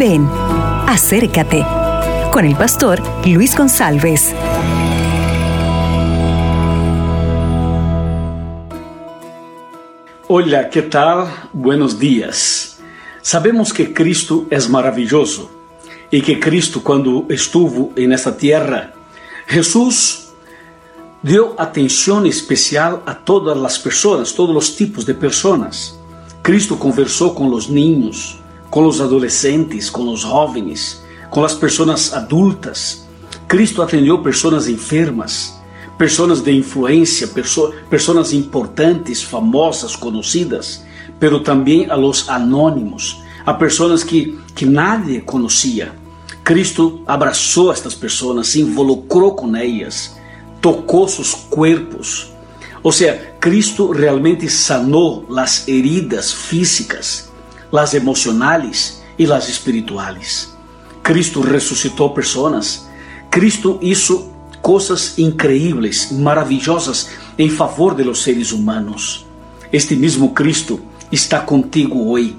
Ven, acércate con el pastor Luis González. Hola, ¿qué tal? Buenos días. Sabemos que Cristo es maravilloso y que Cristo cuando estuvo en esta tierra, Jesús dio atención especial a todas las personas, todos los tipos de personas. Cristo conversou com os niños, com os adolescentes, com os jovens, com as pessoas adultas. Cristo atendeu pessoas enfermas, pessoas de influência, pessoas importantes, famosas, conhecidas, pero também a los anônimos, a pessoas que, que nadie conhecia. Cristo abraçou estas pessoas, se involucrou com elas, tocou seus corpos. Ou seja, Cristo realmente sanou as heridas físicas, as emocionais e as espirituais. Cristo ressuscitou pessoas. Cristo hizo coisas increíbles, maravilhosas em favor de los seres humanos. Este mesmo Cristo está contigo hoje.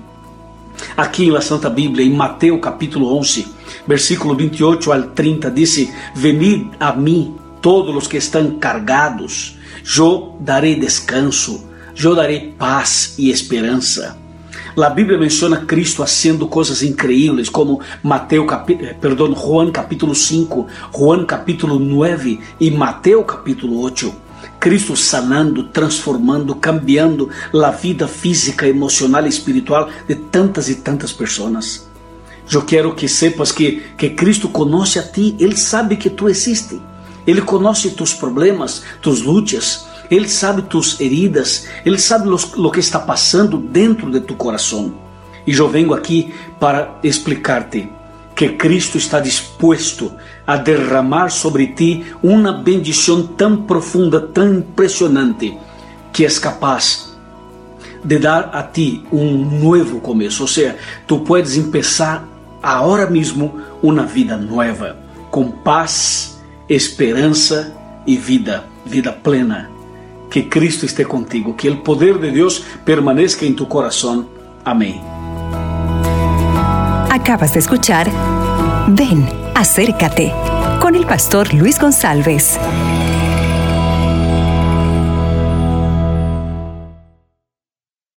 Aqui na Santa Bíblia, em Mateus capítulo 11, versículo 28 al 30, diz: Venid a mim todos os que estão cargados eu darei descanso, eu darei paz e esperança. A Bíblia menciona Cristo fazendo coisas incríveis, como Mateus, eh, perdão, Juan capítulo 5, Juan capítulo 9 e Mateus capítulo 8. Cristo sanando, transformando, cambiando a vida física, emocional e espiritual de tantas e tantas pessoas. Eu quero que sepas que, que Cristo conhece a ti, Ele sabe que tu existes. Ele conhece tus problemas, tus lutas, Ele sabe tus heridas, Ele sabe o que está passando dentro de tu coração. E eu venho aqui para explicar-te que Cristo está disposto a derramar sobre ti uma bendição tão profunda, tão impressionante, que é capaz de dar a ti um novo começo. Ou seja, tu puedes começar agora mesmo uma vida nova, com paz esperança e vida, vida plena. Que Cristo esteja contigo, que o poder de Deus permaneça em tu coração. Amém. Acabas de escuchar Ven, acércate con el pastor Luis González.